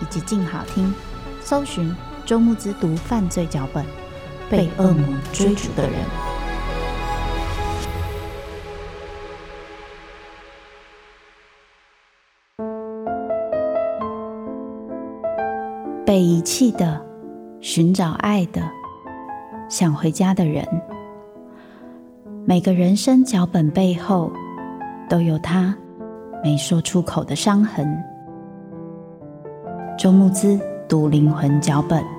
以及静好听，搜寻。周慕之读犯罪脚本，被恶魔追逐的人。被遗弃的，寻找爱的，想回家的人。每个人生脚本背后，都有他没说出口的伤痕。周慕姿读灵魂脚本。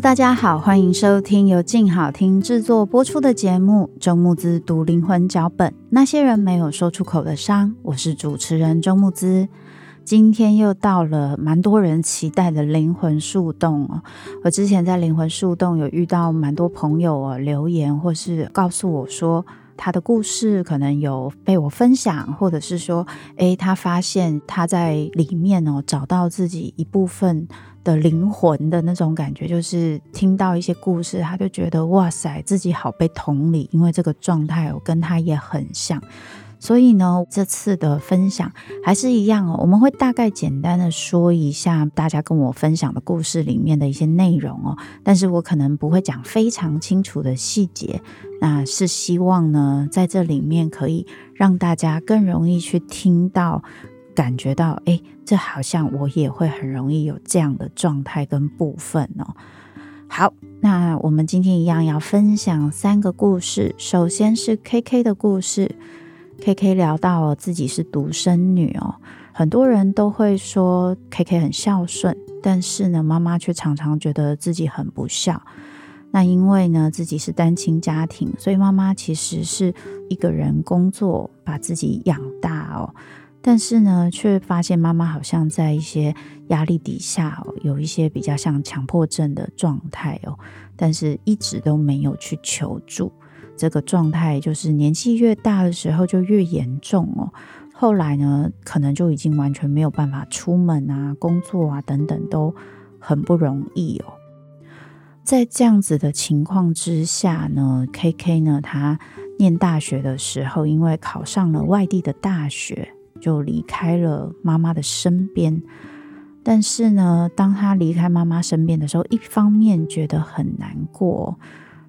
大家好，欢迎收听由静好听制作播出的节目《周慕姿读灵魂脚本》，那些人没有说出口的伤。我是主持人周慕姿，今天又到了蛮多人期待的灵魂树洞哦。我之前在灵魂树洞有遇到蛮多朋友哦留言，或是告诉我说他的故事可能有被我分享，或者是说，诶，他发现他在里面哦找到自己一部分。的灵魂的那种感觉，就是听到一些故事，他就觉得哇塞，自己好被同理，因为这个状态我跟他也很像。所以呢，这次的分享还是一样哦，我们会大概简单的说一下大家跟我分享的故事里面的一些内容哦，但是我可能不会讲非常清楚的细节，那是希望呢，在这里面可以让大家更容易去听到。感觉到，哎，这好像我也会很容易有这样的状态跟部分哦。好，那我们今天一样要分享三个故事。首先是 KK 的故事，KK 聊到自己是独生女哦，很多人都会说 KK 很孝顺，但是呢，妈妈却常常觉得自己很不孝。那因为呢，自己是单亲家庭，所以妈妈其实是一个人工作，把自己养大哦。但是呢，却发现妈妈好像在一些压力底下哦，有一些比较像强迫症的状态哦，但是一直都没有去求助。这个状态就是年纪越大的时候就越严重哦。后来呢，可能就已经完全没有办法出门啊、工作啊等等，都很不容易哦。在这样子的情况之下呢，KK 呢，他念大学的时候，因为考上了外地的大学。就离开了妈妈的身边，但是呢，当他离开妈妈身边的时候，一方面觉得很难过，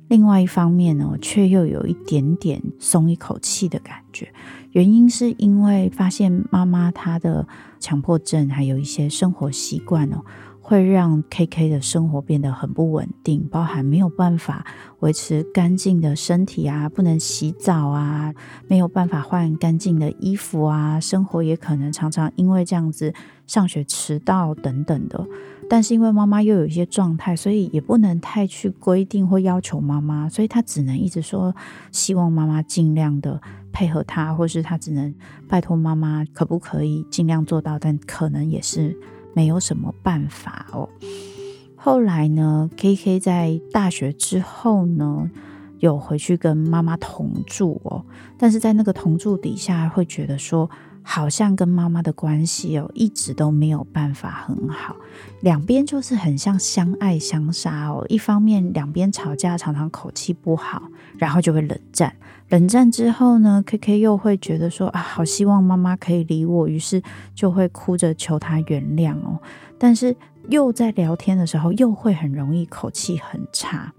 另外一方面呢，却又有一点点松一口气的感觉。原因是因为发现妈妈她的强迫症，还有一些生活习惯哦。会让 KK 的生活变得很不稳定，包含没有办法维持干净的身体啊，不能洗澡啊，没有办法换干净的衣服啊，生活也可能常常因为这样子上学迟到等等的。但是因为妈妈又有一些状态，所以也不能太去规定或要求妈妈，所以他只能一直说希望妈妈尽量的配合他，或是他只能拜托妈妈可不可以尽量做到，但可能也是。没有什么办法哦。后来呢，KK 在大学之后呢，有回去跟妈妈同住哦。但是在那个同住底下，会觉得说，好像跟妈妈的关系哦，一直都没有办法很好，两边就是很像相爱相杀哦。一方面两边吵架，常常口气不好，然后就会冷战。冷战之后呢，KK 又会觉得说啊，好希望妈妈可以理我，于是就会哭着求她原谅哦。但是又在聊天的时候，又会很容易口气很差。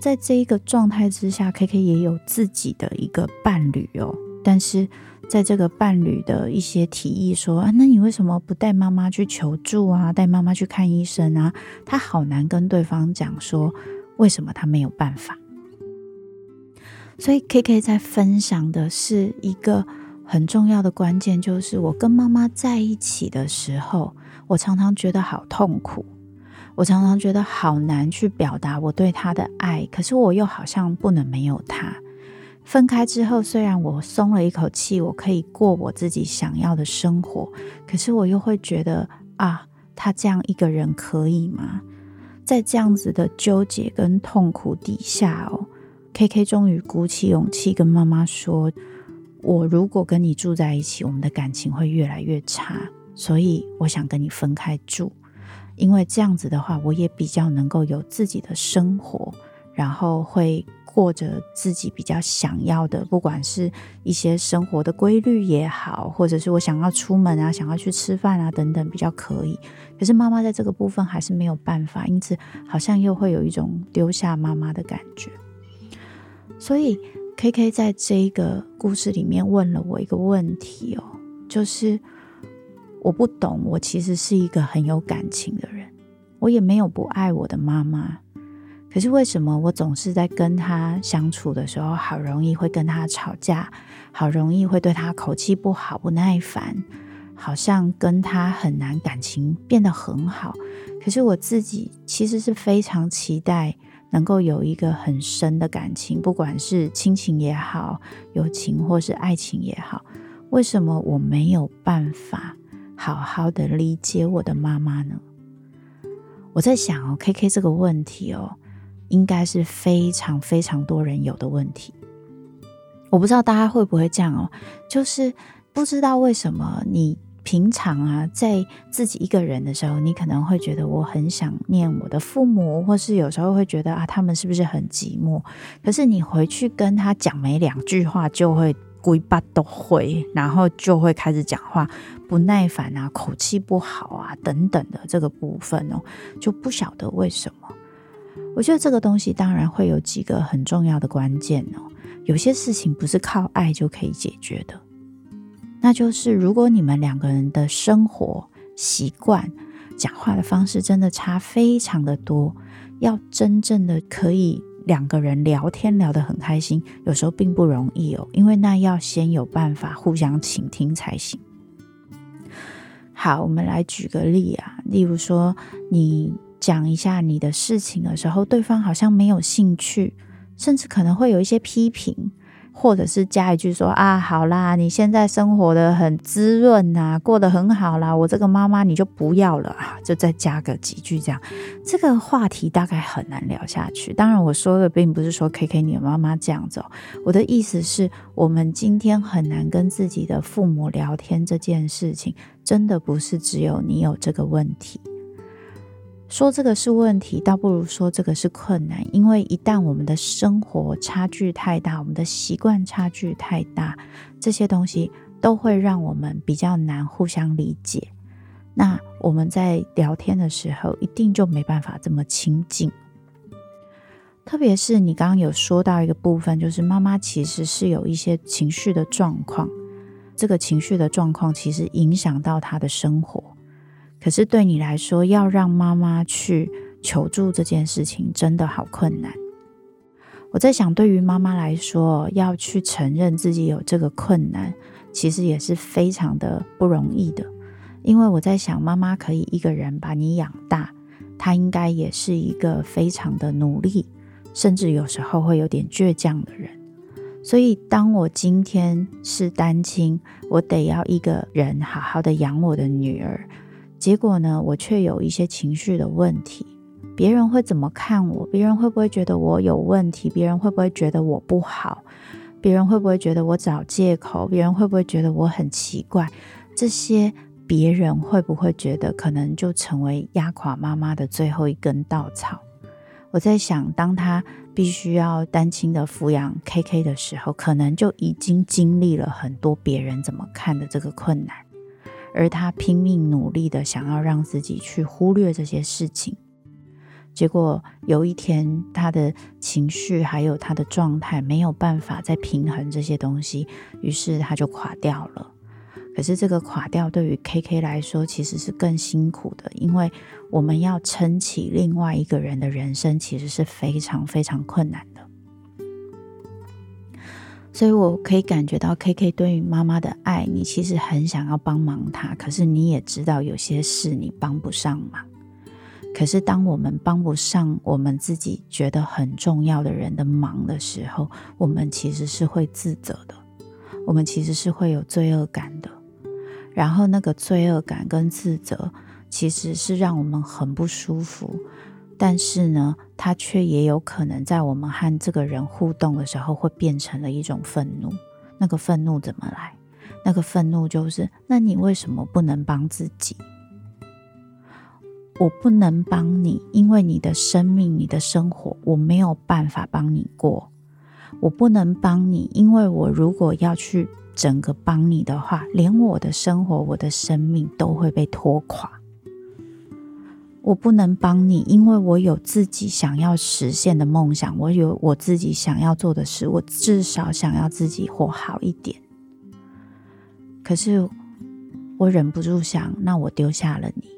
在这一个状态之下，KK 也有自己的一个伴侣哦，但是。在这个伴侣的一些提议说啊，那你为什么不带妈妈去求助啊？带妈妈去看医生啊？他好难跟对方讲说为什么他没有办法。所以 KK 在分享的是一个很重要的关键，就是我跟妈妈在一起的时候，我常常觉得好痛苦，我常常觉得好难去表达我对她的爱，可是我又好像不能没有她。分开之后，虽然我松了一口气，我可以过我自己想要的生活，可是我又会觉得啊，他这样一个人可以吗？在这样子的纠结跟痛苦底下哦，KK 终于鼓起勇气跟妈妈说：“我如果跟你住在一起，我们的感情会越来越差，所以我想跟你分开住，因为这样子的话，我也比较能够有自己的生活，然后会。”或者自己比较想要的，不管是一些生活的规律也好，或者是我想要出门啊，想要去吃饭啊等等，比较可以。可是妈妈在这个部分还是没有办法，因此好像又会有一种丢下妈妈的感觉。所以 KK 在这个故事里面问了我一个问题哦，就是我不懂，我其实是一个很有感情的人，我也没有不爱我的妈妈。可是为什么我总是在跟他相处的时候，好容易会跟他吵架，好容易会对他口气不好、不耐烦，好像跟他很难感情变得很好。可是我自己其实是非常期待能够有一个很深的感情，不管是亲情也好、友情或是爱情也好。为什么我没有办法好好的理解我的妈妈呢？我在想哦，KK 这个问题哦。应该是非常非常多人有的问题，我不知道大家会不会这样哦，就是不知道为什么你平常啊，在自己一个人的时候，你可能会觉得我很想念我的父母，或是有时候会觉得啊，他们是不是很寂寞？可是你回去跟他讲没两句话，就会鬼巴都会，然后就会开始讲话不耐烦啊，口气不好啊等等的这个部分哦，就不晓得为什么。我觉得这个东西当然会有几个很重要的关键哦，有些事情不是靠爱就可以解决的，那就是如果你们两个人的生活习惯、讲话的方式真的差非常的多，要真正的可以两个人聊天聊得很开心，有时候并不容易哦，因为那要先有办法互相倾听才行。好，我们来举个例啊，例如说你。讲一下你的事情的时候，对方好像没有兴趣，甚至可能会有一些批评，或者是加一句说啊，好啦，你现在生活的很滋润呐，过得很好啦，我这个妈妈你就不要了啊，就再加个几句这样，这个话题大概很难聊下去。当然，我说的并不是说 KK 你的妈妈这样子，我的意思是我们今天很难跟自己的父母聊天这件事情，真的不是只有你有这个问题。说这个是问题，倒不如说这个是困难。因为一旦我们的生活差距太大，我们的习惯差距太大，这些东西都会让我们比较难互相理解。那我们在聊天的时候，一定就没办法这么亲近。特别是你刚刚有说到一个部分，就是妈妈其实是有一些情绪的状况，这个情绪的状况其实影响到她的生活。可是对你来说，要让妈妈去求助这件事情真的好困难。我在想，对于妈妈来说，要去承认自己有这个困难，其实也是非常的不容易的。因为我在想，妈妈可以一个人把你养大，她应该也是一个非常的努力，甚至有时候会有点倔强的人。所以，当我今天是单亲，我得要一个人好好的养我的女儿。结果呢，我却有一些情绪的问题，别人会怎么看我？别人会不会觉得我有问题？别人会不会觉得我不好？别人会不会觉得我找借口？别人会不会觉得我很奇怪？这些别人会不会觉得可能就成为压垮妈妈的最后一根稻草？我在想，当他必须要单亲的抚养 KK 的时候，可能就已经经历了很多别人怎么看的这个困难，而他拼命努力的想要让自己去忽略这些事情，结果有一天他的情绪还有他的状态没有办法再平衡这些东西，于是他就垮掉了。可是这个垮掉对于 KK 来说其实是更辛苦的，因为我们要撑起另外一个人的人生，其实是非常非常困难。所以我可以感觉到 KK 对于妈妈的爱，你其实很想要帮忙他，可是你也知道有些事你帮不上忙。可是当我们帮不上我们自己觉得很重要的人的忙的时候，我们其实是会自责的，我们其实是会有罪恶感的。然后那个罪恶感跟自责，其实是让我们很不舒服。但是呢，它却也有可能在我们和这个人互动的时候，会变成了一种愤怒。那个愤怒怎么来？那个愤怒就是：那你为什么不能帮自己？我不能帮你，因为你的生命、你的生活，我没有办法帮你过。我不能帮你，因为我如果要去。整个帮你的话，连我的生活、我的生命都会被拖垮。我不能帮你，因为我有自己想要实现的梦想，我有我自己想要做的事，我至少想要自己活好一点。可是我忍不住想，那我丢下了你，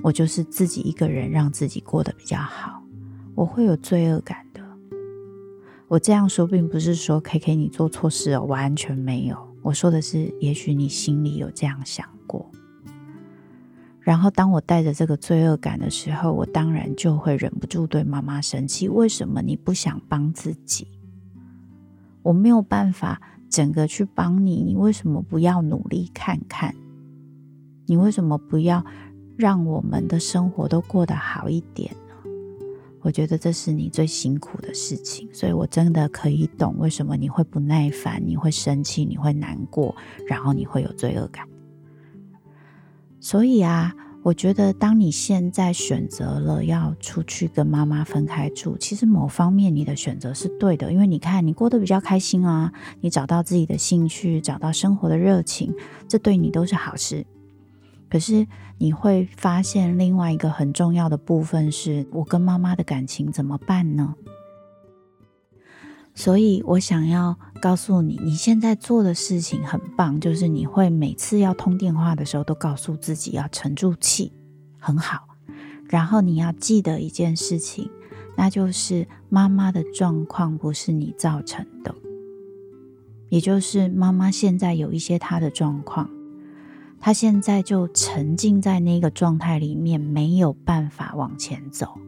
我就是自己一个人让自己过得比较好，我会有罪恶感的。我这样说，并不是说 KK 你做错事了，完全没有。我说的是，也许你心里有这样想过。然后，当我带着这个罪恶感的时候，我当然就会忍不住对妈妈生气。为什么你不想帮自己？我没有办法整个去帮你，你为什么不要努力看看？你为什么不要让我们的生活都过得好一点呢？我觉得这是你最辛苦的事情，所以我真的可以懂为什么你会不耐烦，你会生气，你会难过，然后你会有罪恶感。所以啊，我觉得当你现在选择了要出去跟妈妈分开住，其实某方面你的选择是对的，因为你看你过得比较开心啊，你找到自己的兴趣，找到生活的热情，这对你都是好事。可是你会发现另外一个很重要的部分是，我跟妈妈的感情怎么办呢？所以我想要告诉你，你现在做的事情很棒，就是你会每次要通电话的时候都告诉自己要沉住气，很好。然后你要记得一件事情，那就是妈妈的状况不是你造成的，也就是妈妈现在有一些她的状况。他现在就沉浸在那个状态里面，没有办法往前走。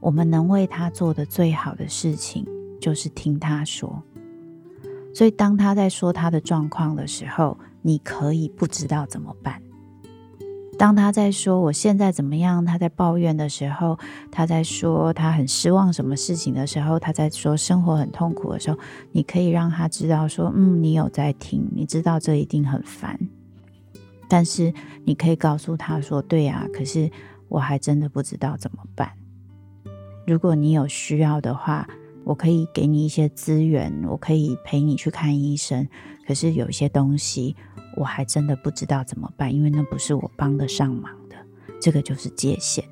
我们能为他做的最好的事情，就是听他说。所以，当他在说他的状况的时候，你可以不知道怎么办。当他在说我现在怎么样，他在抱怨的时候，他在说他很失望什么事情的时候，他在说生活很痛苦的时候，你可以让他知道说，嗯，你有在听，你知道这一定很烦。但是你可以告诉他说：“对呀，可是我还真的不知道怎么办。如果你有需要的话，我可以给你一些资源，我可以陪你去看医生。可是有一些东西我还真的不知道怎么办，因为那不是我帮得上忙的。这个就是界限。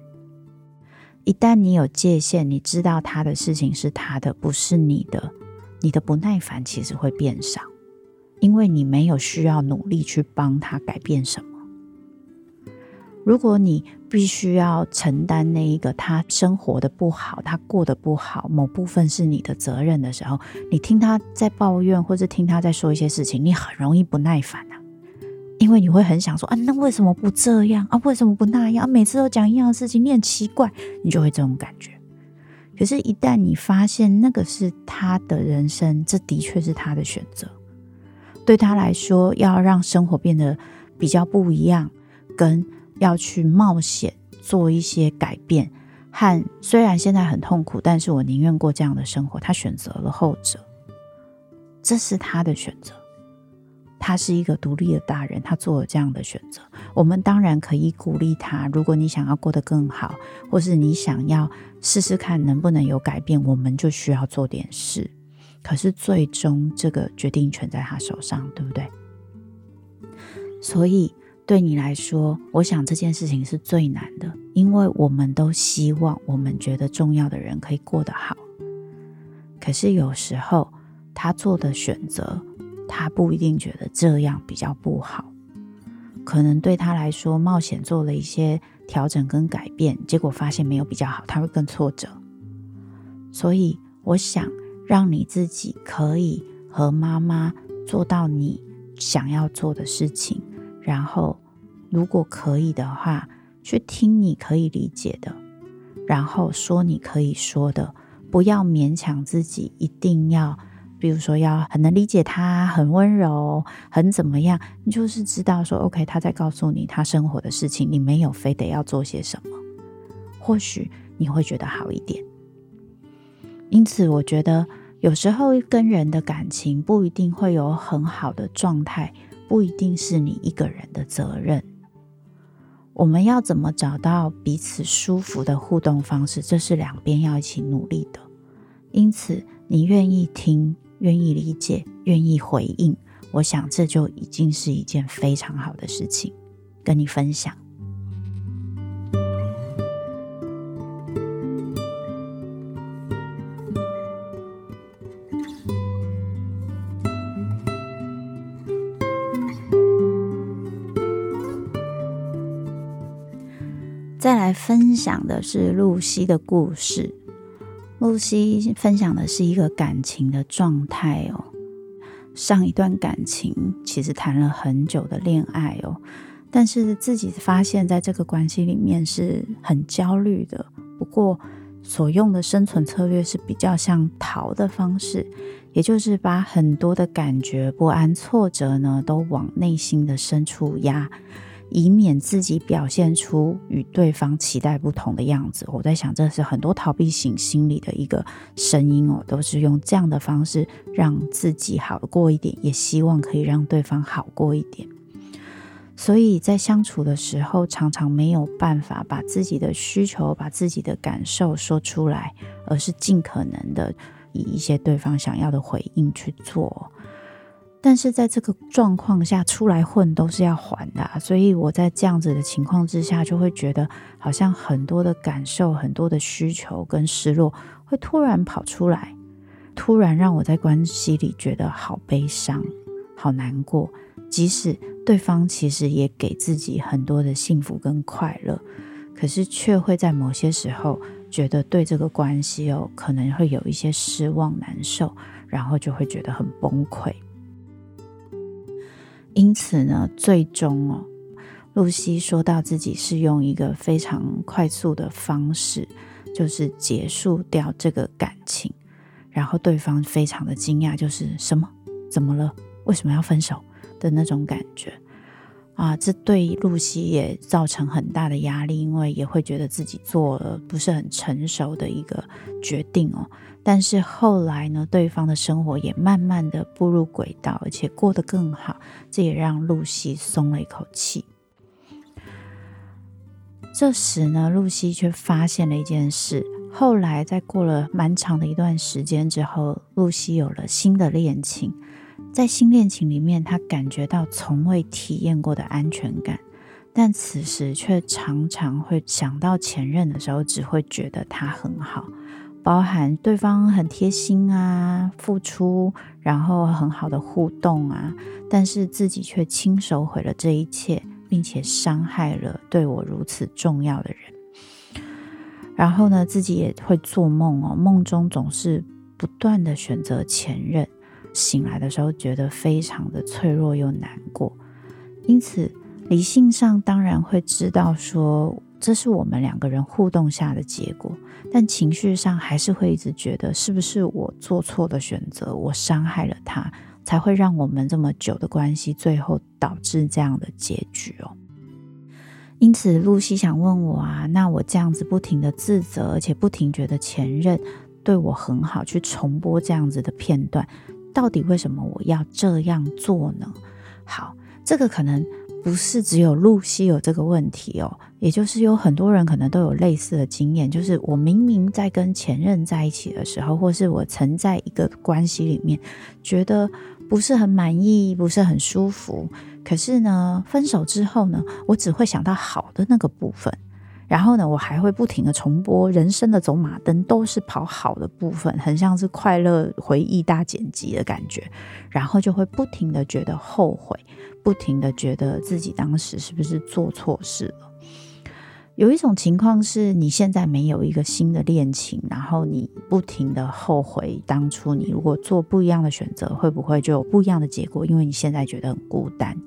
一旦你有界限，你知道他的事情是他的，不是你的，你的不耐烦其实会变少。”因为你没有需要努力去帮他改变什么。如果你必须要承担那一个他生活的不好，他过得不好，某部分是你的责任的时候，你听他在抱怨，或者听他在说一些事情，你很容易不耐烦啊。因为你会很想说啊，那为什么不这样啊？为什么不那样？每次都讲一样的事情，你很奇怪，你就会这种感觉。可是，一旦你发现那个是他的人生，这的确是他的选择。对他来说，要让生活变得比较不一样，跟要去冒险做一些改变，和虽然现在很痛苦，但是我宁愿过这样的生活。他选择了后者，这是他的选择。他是一个独立的大人，他做了这样的选择。我们当然可以鼓励他。如果你想要过得更好，或是你想要试试看能不能有改变，我们就需要做点事。可是最终这个决定权在他手上，对不对？所以对你来说，我想这件事情是最难的，因为我们都希望我们觉得重要的人可以过得好。可是有时候他做的选择。他不一定觉得这样比较不好，可能对他来说，冒险做了一些调整跟改变，结果发现没有比较好，他会更挫折。所以，我想让你自己可以和妈妈做到你想要做的事情，然后，如果可以的话，去听你可以理解的，然后说你可以说的，不要勉强自己一定要。比如说，要很能理解他，很温柔，很怎么样？你就是知道说，OK，他在告诉你他生活的事情，你没有非得要做些什么，或许你会觉得好一点。因此，我觉得有时候跟人的感情不一定会有很好的状态，不一定是你一个人的责任。我们要怎么找到彼此舒服的互动方式？这是两边要一起努力的。因此，你愿意听。愿意理解，愿意回应，我想这就已经是一件非常好的事情，跟你分享。再来分享的是露西的故事。露西分享的是一个感情的状态哦，上一段感情其实谈了很久的恋爱哦，但是自己发现在这个关系里面是很焦虑的。不过所用的生存策略是比较像逃的方式，也就是把很多的感觉、不安、挫折呢，都往内心的深处压。以免自己表现出与对方期待不同的样子，我在想，这是很多逃避型心理的一个声音哦，都是用这样的方式让自己好过一点，也希望可以让对方好过一点。所以在相处的时候，常常没有办法把自己的需求、把自己的感受说出来，而是尽可能的以一些对方想要的回应去做。但是在这个状况下出来混都是要还的，所以我在这样子的情况之下，就会觉得好像很多的感受、很多的需求跟失落会突然跑出来，突然让我在关系里觉得好悲伤、好难过。即使对方其实也给自己很多的幸福跟快乐，可是却会在某些时候觉得对这个关系哦，可能会有一些失望、难受，然后就会觉得很崩溃。因此呢，最终哦，露西说到自己是用一个非常快速的方式，就是结束掉这个感情，然后对方非常的惊讶，就是什么？怎么了？为什么要分手的那种感觉。啊，这对露西也造成很大的压力，因为也会觉得自己做了不是很成熟的一个决定哦。但是后来呢，对方的生活也慢慢的步入轨道，而且过得更好，这也让露西松了一口气。这时呢，露西却发现了一件事。后来在过了蛮长的一段时间之后，露西有了新的恋情。在新恋情里面，她感觉到从未体验过的安全感，但此时却常常会想到前任的时候，只会觉得他很好，包含对方很贴心啊、付出，然后很好的互动啊，但是自己却亲手毁了这一切，并且伤害了对我如此重要的人。然后呢，自己也会做梦哦，梦中总是不断的选择前任。醒来的时候，觉得非常的脆弱又难过，因此理性上当然会知道说这是我们两个人互动下的结果，但情绪上还是会一直觉得是不是我做错的选择，我伤害了他，才会让我们这么久的关系最后导致这样的结局哦。因此，露西想问我啊，那我这样子不停的自责，而且不停觉得前任对我很好，去重播这样子的片段。到底为什么我要这样做呢？好，这个可能不是只有露西有这个问题哦，也就是有很多人可能都有类似的经验，就是我明明在跟前任在一起的时候，或是我曾在一个关系里面，觉得不是很满意，不是很舒服，可是呢，分手之后呢，我只会想到好的那个部分。然后呢，我还会不停的重播人生的走马灯，都是跑好的部分，很像是快乐回忆大剪辑的感觉。然后就会不停的觉得后悔，不停的觉得自己当时是不是做错事了。有一种情况是你现在没有一个新的恋情，然后你不停的后悔当初你如果做不一样的选择，会不会就有不一样的结果？因为你现在觉得很孤单。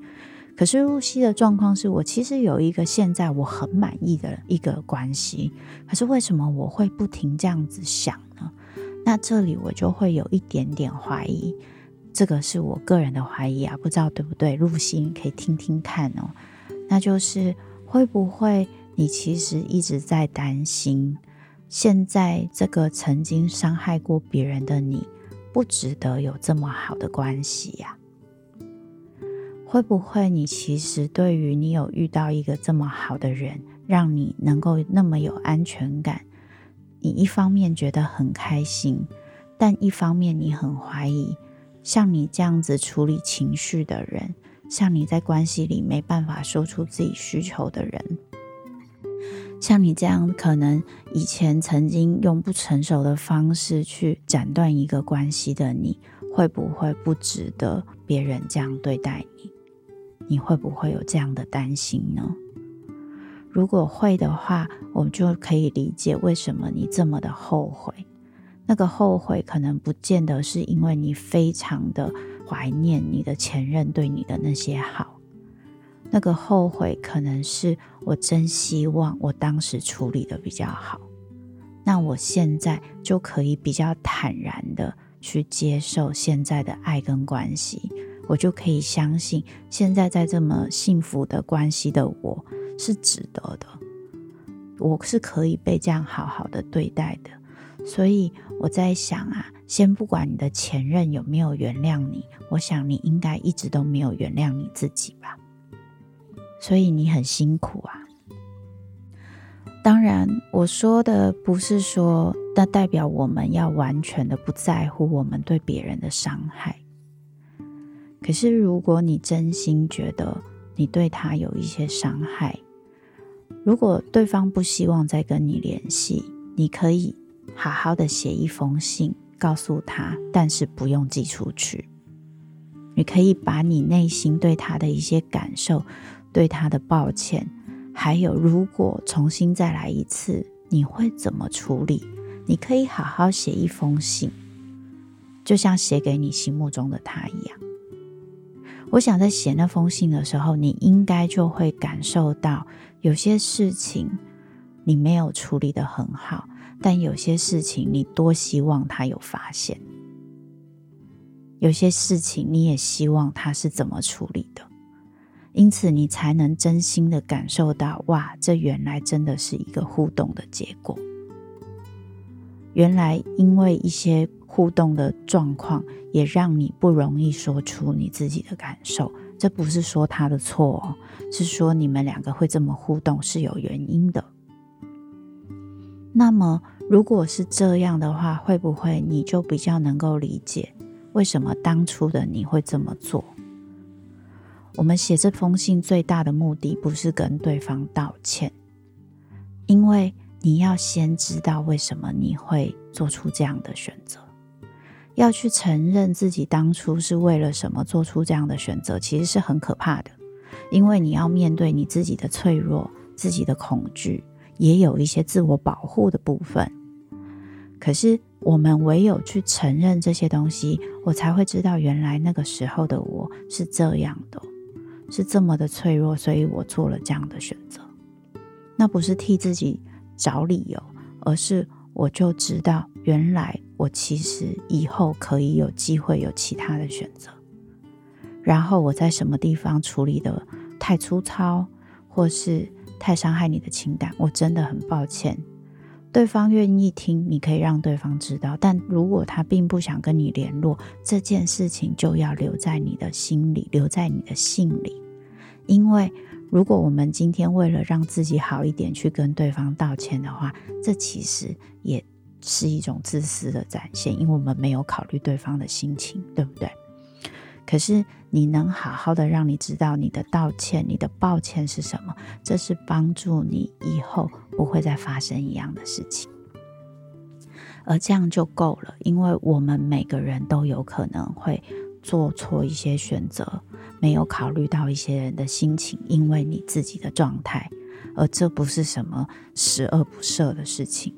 可是露西的状况是我其实有一个现在我很满意的一个关系，可是为什么我会不停这样子想呢？那这里我就会有一点点怀疑，这个是我个人的怀疑啊，不知道对不对？露西可以听听看哦。那就是会不会你其实一直在担心，现在这个曾经伤害过别人的你，不值得有这么好的关系呀？会不会你其实对于你有遇到一个这么好的人，让你能够那么有安全感，你一方面觉得很开心，但一方面你很怀疑，像你这样子处理情绪的人，像你在关系里没办法说出自己需求的人，像你这样可能以前曾经用不成熟的方式去斩断一个关系的你，会不会不值得别人这样对待你？你会不会有这样的担心呢？如果会的话，我们就可以理解为什么你这么的后悔。那个后悔可能不见得是因为你非常的怀念你的前任对你的那些好，那个后悔可能是我真希望我当时处理的比较好，那我现在就可以比较坦然的去接受现在的爱跟关系。我就可以相信，现在在这么幸福的关系的我是值得的，我是可以被这样好好的对待的。所以我在想啊，先不管你的前任有没有原谅你，我想你应该一直都没有原谅你自己吧。所以你很辛苦啊。当然，我说的不是说，那代表我们要完全的不在乎我们对别人的伤害。可是，如果你真心觉得你对他有一些伤害，如果对方不希望再跟你联系，你可以好好的写一封信告诉他，但是不用寄出去。你可以把你内心对他的一些感受、对他的抱歉，还有如果重新再来一次，你会怎么处理？你可以好好写一封信，就像写给你心目中的他一样。我想在写那封信的时候，你应该就会感受到有些事情你没有处理得很好，但有些事情你多希望他有发现，有些事情你也希望他是怎么处理的，因此你才能真心的感受到，哇，这原来真的是一个互动的结果。原来因为一些互动的状况，也让你不容易说出你自己的感受。这不是说他的错哦，是说你们两个会这么互动是有原因的。那么，如果是这样的话，会不会你就比较能够理解为什么当初的你会这么做？我们写这封信最大的目的不是跟对方道歉，因为你要先知道为什么你会做出这样的选择。要去承认自己当初是为了什么做出这样的选择，其实是很可怕的，因为你要面对你自己的脆弱、自己的恐惧，也有一些自我保护的部分。可是我们唯有去承认这些东西，我才会知道原来那个时候的我是这样的，是这么的脆弱，所以我做了这样的选择。那不是替自己找理由，而是我就知道原来。我其实以后可以有机会有其他的选择，然后我在什么地方处理得太粗糙，或是太伤害你的情感，我真的很抱歉。对方愿意听，你可以让对方知道；但如果他并不想跟你联络，这件事情就要留在你的心里，留在你的信里。因为如果我们今天为了让自己好一点去跟对方道歉的话，这其实也是一种自私的展现，因为我们没有考虑对方的心情，对不对？可是你能好好的让你知道你的道歉、你的抱歉是什么，这是帮助你以后不会再发生一样的事情，而这样就够了。因为我们每个人都有可能会做错一些选择，没有考虑到一些人的心情，因为你自己的状态，而这不是什么十恶不赦的事情。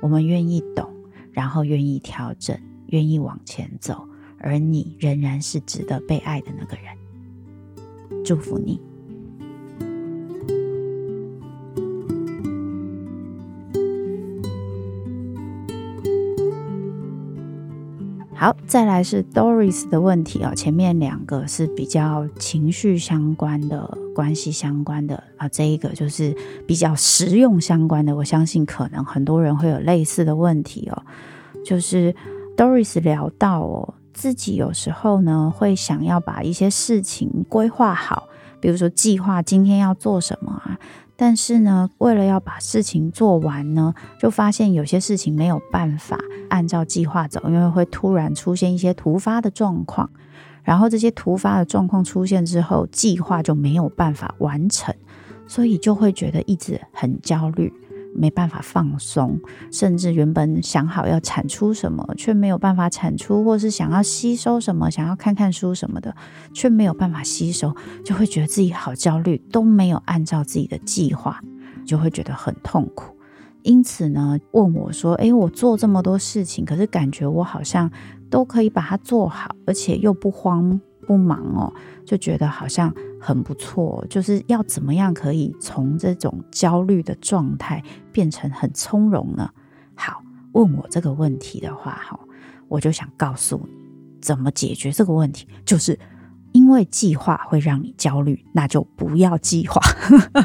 我们愿意懂，然后愿意调整，愿意往前走。而你仍然是值得被爱的那个人，祝福你。好，再来是 Doris 的问题哦。前面两个是比较情绪相关的、关系相关的啊，这一个就是比较实用相关的。我相信可能很多人会有类似的问题哦。就是 Doris 聊到哦。自己有时候呢，会想要把一些事情规划好，比如说计划今天要做什么啊。但是呢，为了要把事情做完呢，就发现有些事情没有办法按照计划走，因为会突然出现一些突发的状况。然后这些突发的状况出现之后，计划就没有办法完成，所以就会觉得一直很焦虑。没办法放松，甚至原本想好要产出什么，却没有办法产出，或是想要吸收什么，想要看看书什么的，却没有办法吸收，就会觉得自己好焦虑，都没有按照自己的计划，就会觉得很痛苦。因此呢，问我说：“诶，我做这么多事情，可是感觉我好像都可以把它做好，而且又不慌不忙哦，就觉得好像。”很不错，就是要怎么样可以从这种焦虑的状态变成很从容呢？好，问我这个问题的话，哈，我就想告诉你怎么解决这个问题，就是因为计划会让你焦虑，那就不要计划。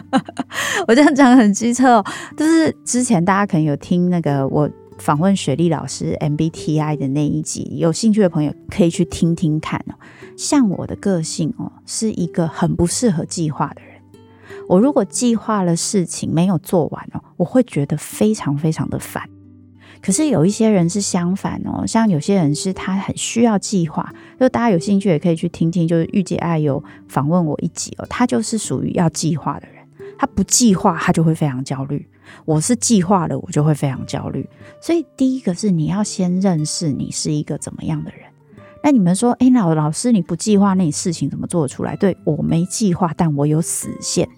我这样讲很机车哦，就是之前大家可能有听那个我访问雪莉老师 MBTI 的那一集，有兴趣的朋友可以去听听看哦。像我的个性哦，是一个很不适合计划的人。我如果计划了事情没有做完哦，我会觉得非常非常的烦。可是有一些人是相反哦，像有些人是他很需要计划，就大家有兴趣也可以去听听，就是御姐爱有访问我一集哦，他就是属于要计划的人，他不计划他就会非常焦虑。我是计划了，我就会非常焦虑。所以第一个是你要先认识你是一个怎么样的人。那你们说，哎，老老师你不计划，那你事情怎么做出来？对，我没计划，但我有死线，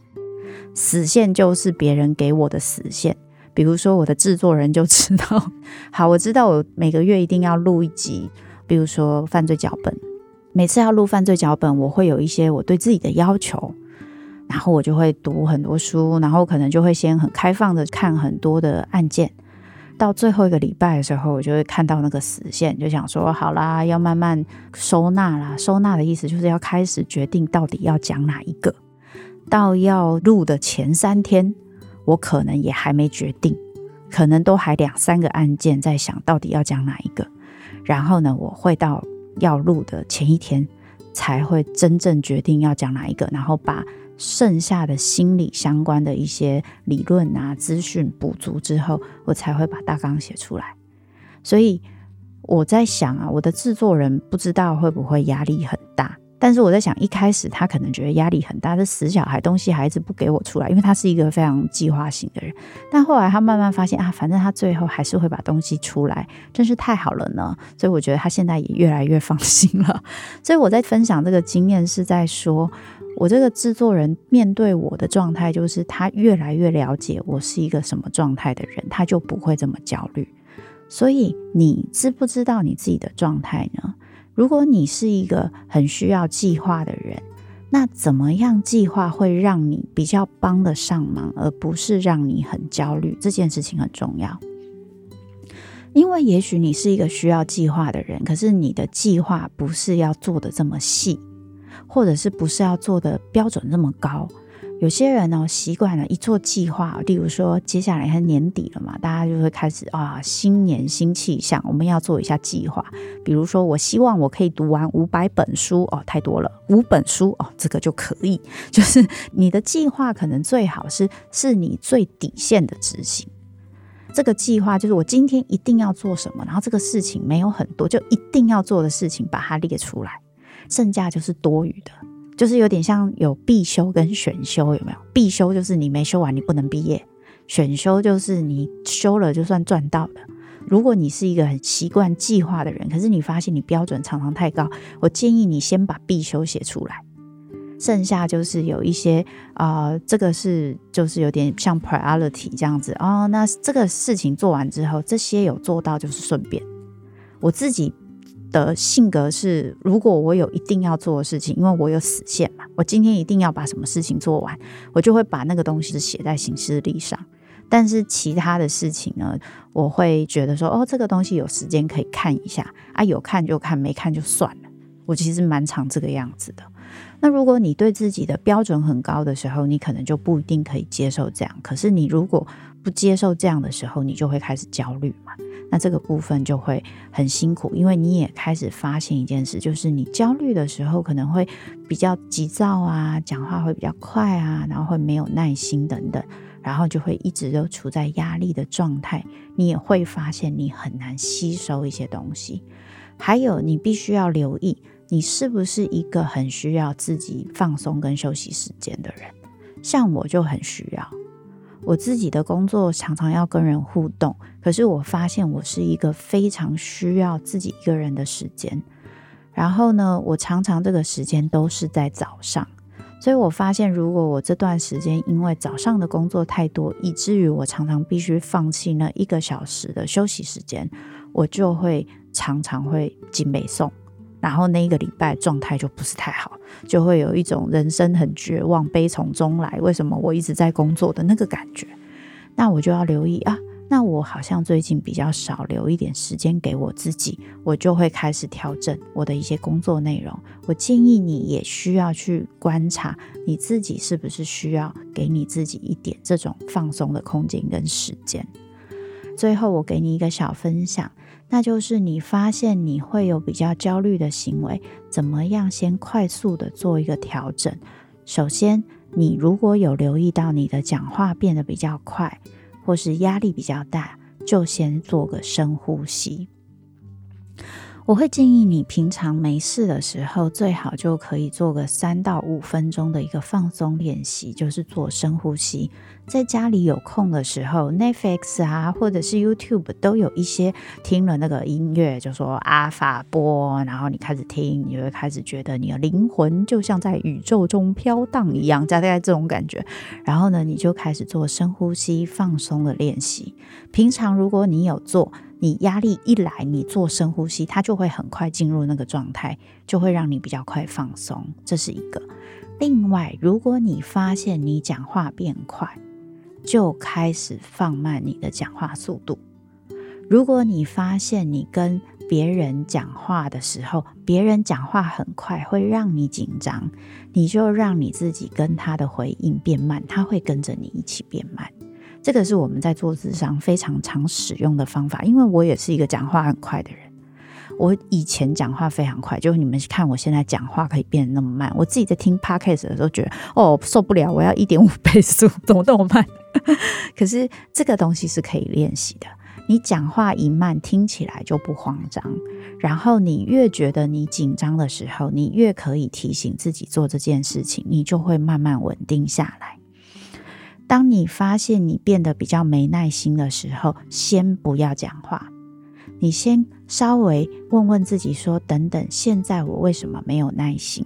死线就是别人给我的死线。比如说我的制作人就知道，好，我知道我每个月一定要录一集，比如说犯罪脚本，每次要录犯罪脚本，我会有一些我对自己的要求，然后我就会读很多书，然后可能就会先很开放的看很多的案件。到最后一个礼拜的时候，我就会看到那个死线，就想说好啦，要慢慢收纳啦。收纳的意思就是要开始决定到底要讲哪一个。到要录的前三天，我可能也还没决定，可能都还两三个案件在想到底要讲哪一个。然后呢，我会到要录的前一天才会真正决定要讲哪一个，然后把。剩下的心理相关的一些理论啊、资讯补足之后，我才会把大纲写出来。所以我在想啊，我的制作人不知道会不会压力很大，但是我在想，一开始他可能觉得压力很大，这死小孩东西还是不给我出来，因为他是一个非常计划型的人。但后来他慢慢发现啊，反正他最后还是会把东西出来，真是太好了呢。所以我觉得他现在也越来越放心了。所以我在分享这个经验，是在说。我这个制作人面对我的状态，就是他越来越了解我是一个什么状态的人，他就不会这么焦虑。所以你知不知道你自己的状态呢？如果你是一个很需要计划的人，那怎么样计划会让你比较帮得上忙，而不是让你很焦虑？这件事情很重要，因为也许你是一个需要计划的人，可是你的计划不是要做得这么细。或者是不是要做的标准那么高？有些人呢，习惯了一做计划，例如说接下来是年底了嘛，大家就会开始啊，新年新气象，我们要做一下计划。比如说，我希望我可以读完五百本书哦，太多了，五本书哦，这个就可以。就是你的计划可能最好是是你最底线的执行。这个计划就是我今天一定要做什么，然后这个事情没有很多，就一定要做的事情把它列出来，剩下就是多余的。就是有点像有必修跟选修，有没有？必修就是你没修完你不能毕业，选修就是你修了就算赚到的。如果你是一个很习惯计划的人，可是你发现你标准常常太高，我建议你先把必修写出来，剩下就是有一些啊、这个是就是有点像 priority 这样子哦。那这个事情做完之后，这些有做到就是顺便，我自己。的性格是，如果我有一定要做的事情，因为我有死线嘛，我今天一定要把什么事情做完，我就会把那个东西写在行事历上。但是其他的事情呢，我会觉得说，哦，这个东西有时间可以看一下啊，有看就看，没看就算了。我其实蛮常这个样子的。那如果你对自己的标准很高的时候，你可能就不一定可以接受这样。可是你如果不接受这样的时候，你就会开始焦虑嘛。那这个部分就会很辛苦，因为你也开始发现一件事，就是你焦虑的时候可能会比较急躁啊，讲话会比较快啊，然后会没有耐心等等，然后就会一直都处在压力的状态。你也会发现你很难吸收一些东西，还有你必须要留意，你是不是一个很需要自己放松跟休息时间的人？像我就很需要。我自己的工作常常要跟人互动，可是我发现我是一个非常需要自己一个人的时间。然后呢，我常常这个时间都是在早上，所以我发现如果我这段时间因为早上的工作太多，以至于我常常必须放弃那一个小时的休息时间，我就会常常会紧北送。然后那一个礼拜状态就不是太好，就会有一种人生很绝望、悲从中来，为什么我一直在工作的那个感觉。那我就要留意啊，那我好像最近比较少留一点时间给我自己，我就会开始调整我的一些工作内容。我建议你也需要去观察你自己是不是需要给你自己一点这种放松的空间跟时间。最后，我给你一个小分享。那就是你发现你会有比较焦虑的行为，怎么样先快速的做一个调整？首先，你如果有留意到你的讲话变得比较快，或是压力比较大，就先做个深呼吸。我会建议你平常没事的时候，最好就可以做个三到五分钟的一个放松练习，就是做深呼吸。在家里有空的时候，Netflix 啊，或者是 YouTube 都有一些听了那个音乐，就说阿法波，然后你开始听，你会开始觉得你的灵魂就像在宇宙中飘荡一样，大概这种感觉。然后呢，你就开始做深呼吸放松的练习。平常如果你有做，你压力一来，你做深呼吸，它就会很快进入那个状态，就会让你比较快放松。这是一个。另外，如果你发现你讲话变快，就开始放慢你的讲话速度。如果你发现你跟别人讲话的时候，别人讲话很快，会让你紧张，你就让你自己跟他的回应变慢，他会跟着你一起变慢。这个是我们在做咨商非常常使用的方法，因为我也是一个讲话很快的人。我以前讲话非常快，就你们看我现在讲话可以变得那么慢。我自己在听 podcast 的时候觉得，哦，受不了，我要一点五倍速，怎么那么慢？可是这个东西是可以练习的。你讲话一慢，听起来就不慌张。然后你越觉得你紧张的时候，你越可以提醒自己做这件事情，你就会慢慢稳定下来。当你发现你变得比较没耐心的时候，先不要讲话，你先稍微问问自己说：“等等，现在我为什么没有耐心？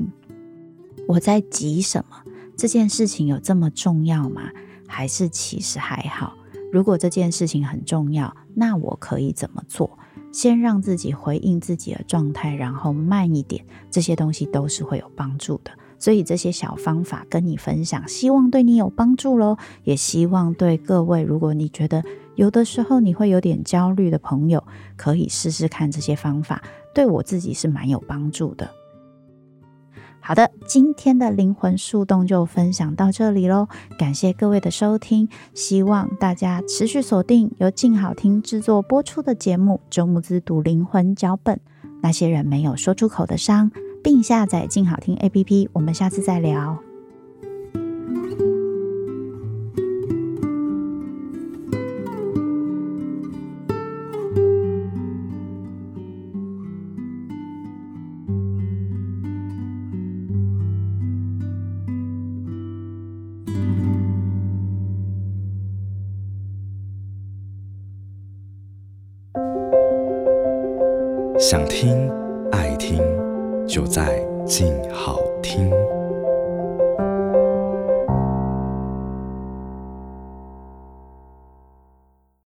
我在急什么？这件事情有这么重要吗？还是其实还好？如果这件事情很重要，那我可以怎么做？先让自己回应自己的状态，然后慢一点，这些东西都是会有帮助的。”所以这些小方法跟你分享，希望对你有帮助喽。也希望对各位，如果你觉得有的时候你会有点焦虑的朋友，可以试试看这些方法，对我自己是蛮有帮助的。好的，今天的灵魂树洞就分享到这里喽，感谢各位的收听，希望大家持续锁定由静好听制作播出的节目《周木之读灵魂脚本》，那些人没有说出口的伤。并下载静好听 APP，我们下次再聊。